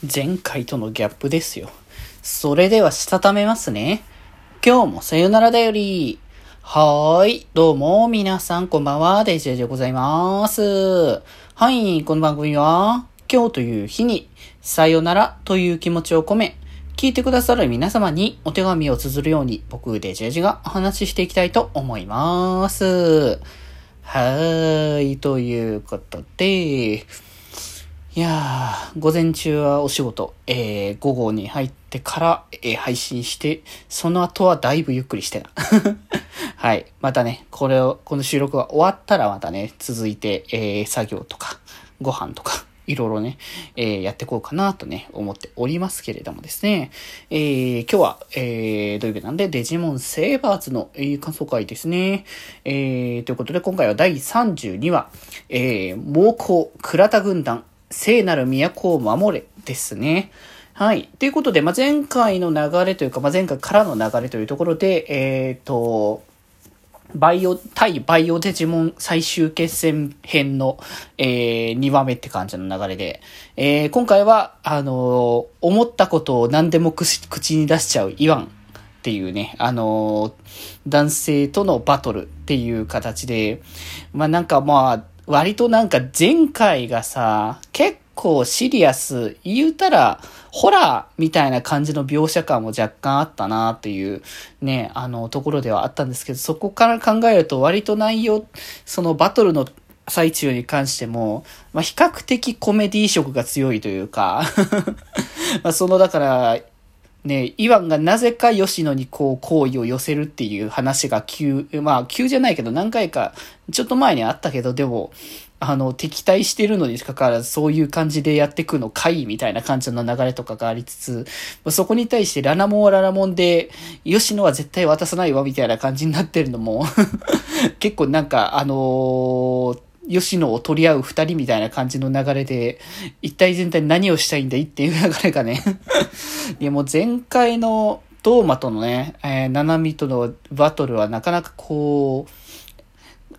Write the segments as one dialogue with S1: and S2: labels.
S1: 前回とのギャップですよ。それではしたためますね。今日もさよならだより。はーい。どうも、皆さんこんばんは。デジェジでございます。はい。この番組は、今日という日に、さよならという気持ちを込め、聞いてくださる皆様にお手紙を綴るように、僕、デジェジがお話ししていきたいと思います。はーい。ということで、いやー、午前中はお仕事、えー、午後に入ってから、えー、配信して、その後はだいぶゆっくりしてた。はい。またね、これを、この収録が終わったらまたね、続いて、えー、作業とか、ご飯とか、いろいろね、えー、やっていこうかなとね、思っておりますけれどもですね。えー、今日は、えー、土曜日なんで、デジモンセーバーズの、えー、感想会ですね。えー、ということで、今回は第32話、えー、猛攻、倉田軍団、聖なる都を守れですね。はい。ということで、まあ、前回の流れというか、まあ、前回からの流れというところで、えっ、ー、と、バイオ、対バイオデジモン最終決戦編の、えー、2話目って感じの流れで、えー、今回は、あのー、思ったことを何でも口に出しちゃうイワンっていうね、あのー、男性とのバトルっていう形で、まあ、なんかまあ、割となんか前回がさ、結構シリアス、言うたら、ホラーみたいな感じの描写感も若干あったなっていうね、あの、ところではあったんですけど、そこから考えると割と内容、そのバトルの最中に関しても、まあ、比較的コメディ色が強いというか ま、その、だから、ね、イワンがなぜか吉野にこう好意を寄せるっていう話が急、まあ急じゃないけど何回かちょっと前にあったけど、でも、あの、敵対してるのにかかわらずそういう感じでやってくのかいみたいな感じの流れとかがありつつ、そこに対してラナモンはラナモンで、吉野は絶対渡さないわみたいな感じになってるのも 結構なんかあのー吉野を取り合う二人みたいな感じの流れで、一体全体何をしたいんだいっていう流れがね。いやもう前回のトーマとのね、えー、ナナミとのバトルはなかなかこう、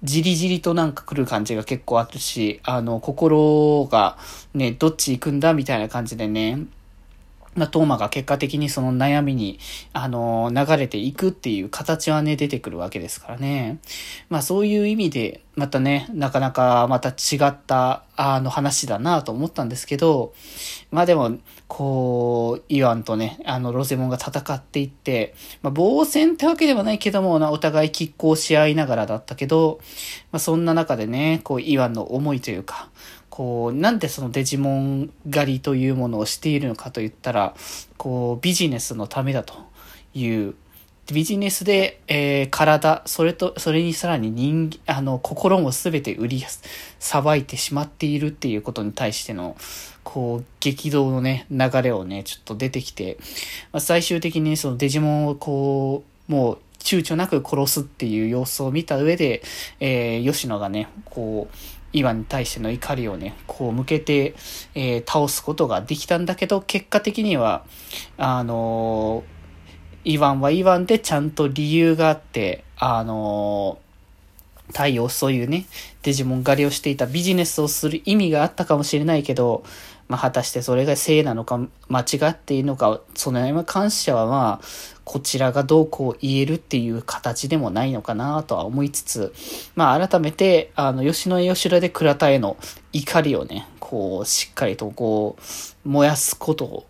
S1: じりじりとなんか来る感じが結構あるし、あの、心がね、どっち行くんだみたいな感じでね、まあ、トーマが結果的にその悩みに、あの流れていくっていう形はね、出てくるわけですからね。まあ、そういう意味で、またね、なかなかまた違った、あの話だなと思ったんですけど、まあでも、こう、イワンとね、あの、ロゼモンが戦っていって、まあ、防戦ってわけではないけども、なお互い拮抗し合いながらだったけど、まあ、そんな中でね、こう、イワンの思いというか、こう、なんでそのデジモン狩りというものをしているのかと言ったら、こう、ビジネスのためだという、ビジネスで、えー、体、それと、それにさらに人、あの、心も全て売り、さばいてしまっているっていうことに対しての、こう、激動のね、流れをね、ちょっと出てきて、まあ、最終的にそのデジモンをこう、もう、躊躇なく殺すっていう様子を見た上で、えー、吉野がね、こう、イワンに対しての怒りをね、こう向けて、えー、倒すことができたんだけど、結果的には、あのー、イワンはイワンでちゃんと理由があって、あのー、太陽そういうね、デジモン狩りをしていたビジネスをする意味があったかもしれないけど、まあ、果たしてそれが正なのか、間違っているのか、その辺に関してはまあ、こちらがどうこう言えるっていう形でもないのかなとは思いつつ、まあ、改めて、あの、吉野家吉田で倉田への怒りをね、こう、しっかりとこう、燃やすことを、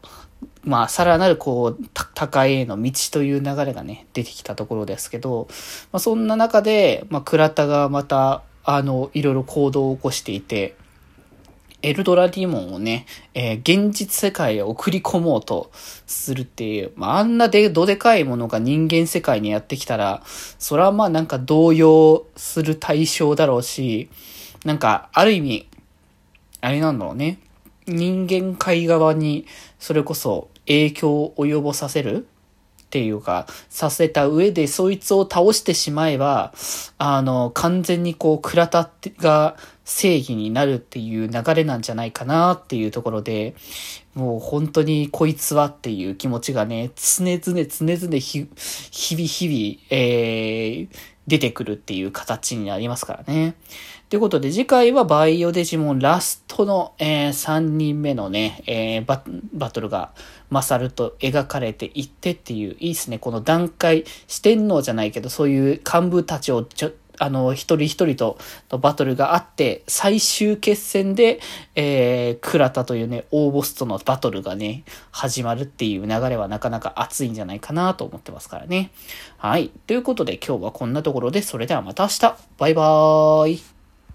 S1: まあ、さらなる、こう、高いへの道という流れがね、出てきたところですけど、まあ、そんな中で、まあ、倉田がまた、あの、いろいろ行動を起こしていて、エルドラディモンをね、えー、現実世界へ送り込もうとするっていう、まあ、あんなで、どでかいものが人間世界にやってきたら、それはまあなんか動揺する対象だろうし、なんか、ある意味、あれなんだろうね。人間界側に、それこそ影響を及ぼさせるっていうか、させた上で、そいつを倒してしまえば、あの、完全にこう、倉田が、正義になるっていう流れなんじゃないかなっていうところで、もう本当にこいつはっていう気持ちがね、常々常々日々日々、えー、出てくるっていう形になりますからね。ということで、次回はバイオデジモンラストの、えー、3人目のね、えー、ババトルが、マサルと描かれていってっていう、いいっすね。この段階、四天王じゃないけど、そういう幹部たちをちょ、あの、一人一人とバトルがあって、最終決戦で、えー、倉田というね、大ボスとのバトルがね、始まるっていう流れはなかなか熱いんじゃないかなと思ってますからね。はい。ということで今日はこんなところで、それではまた明日バイバーイ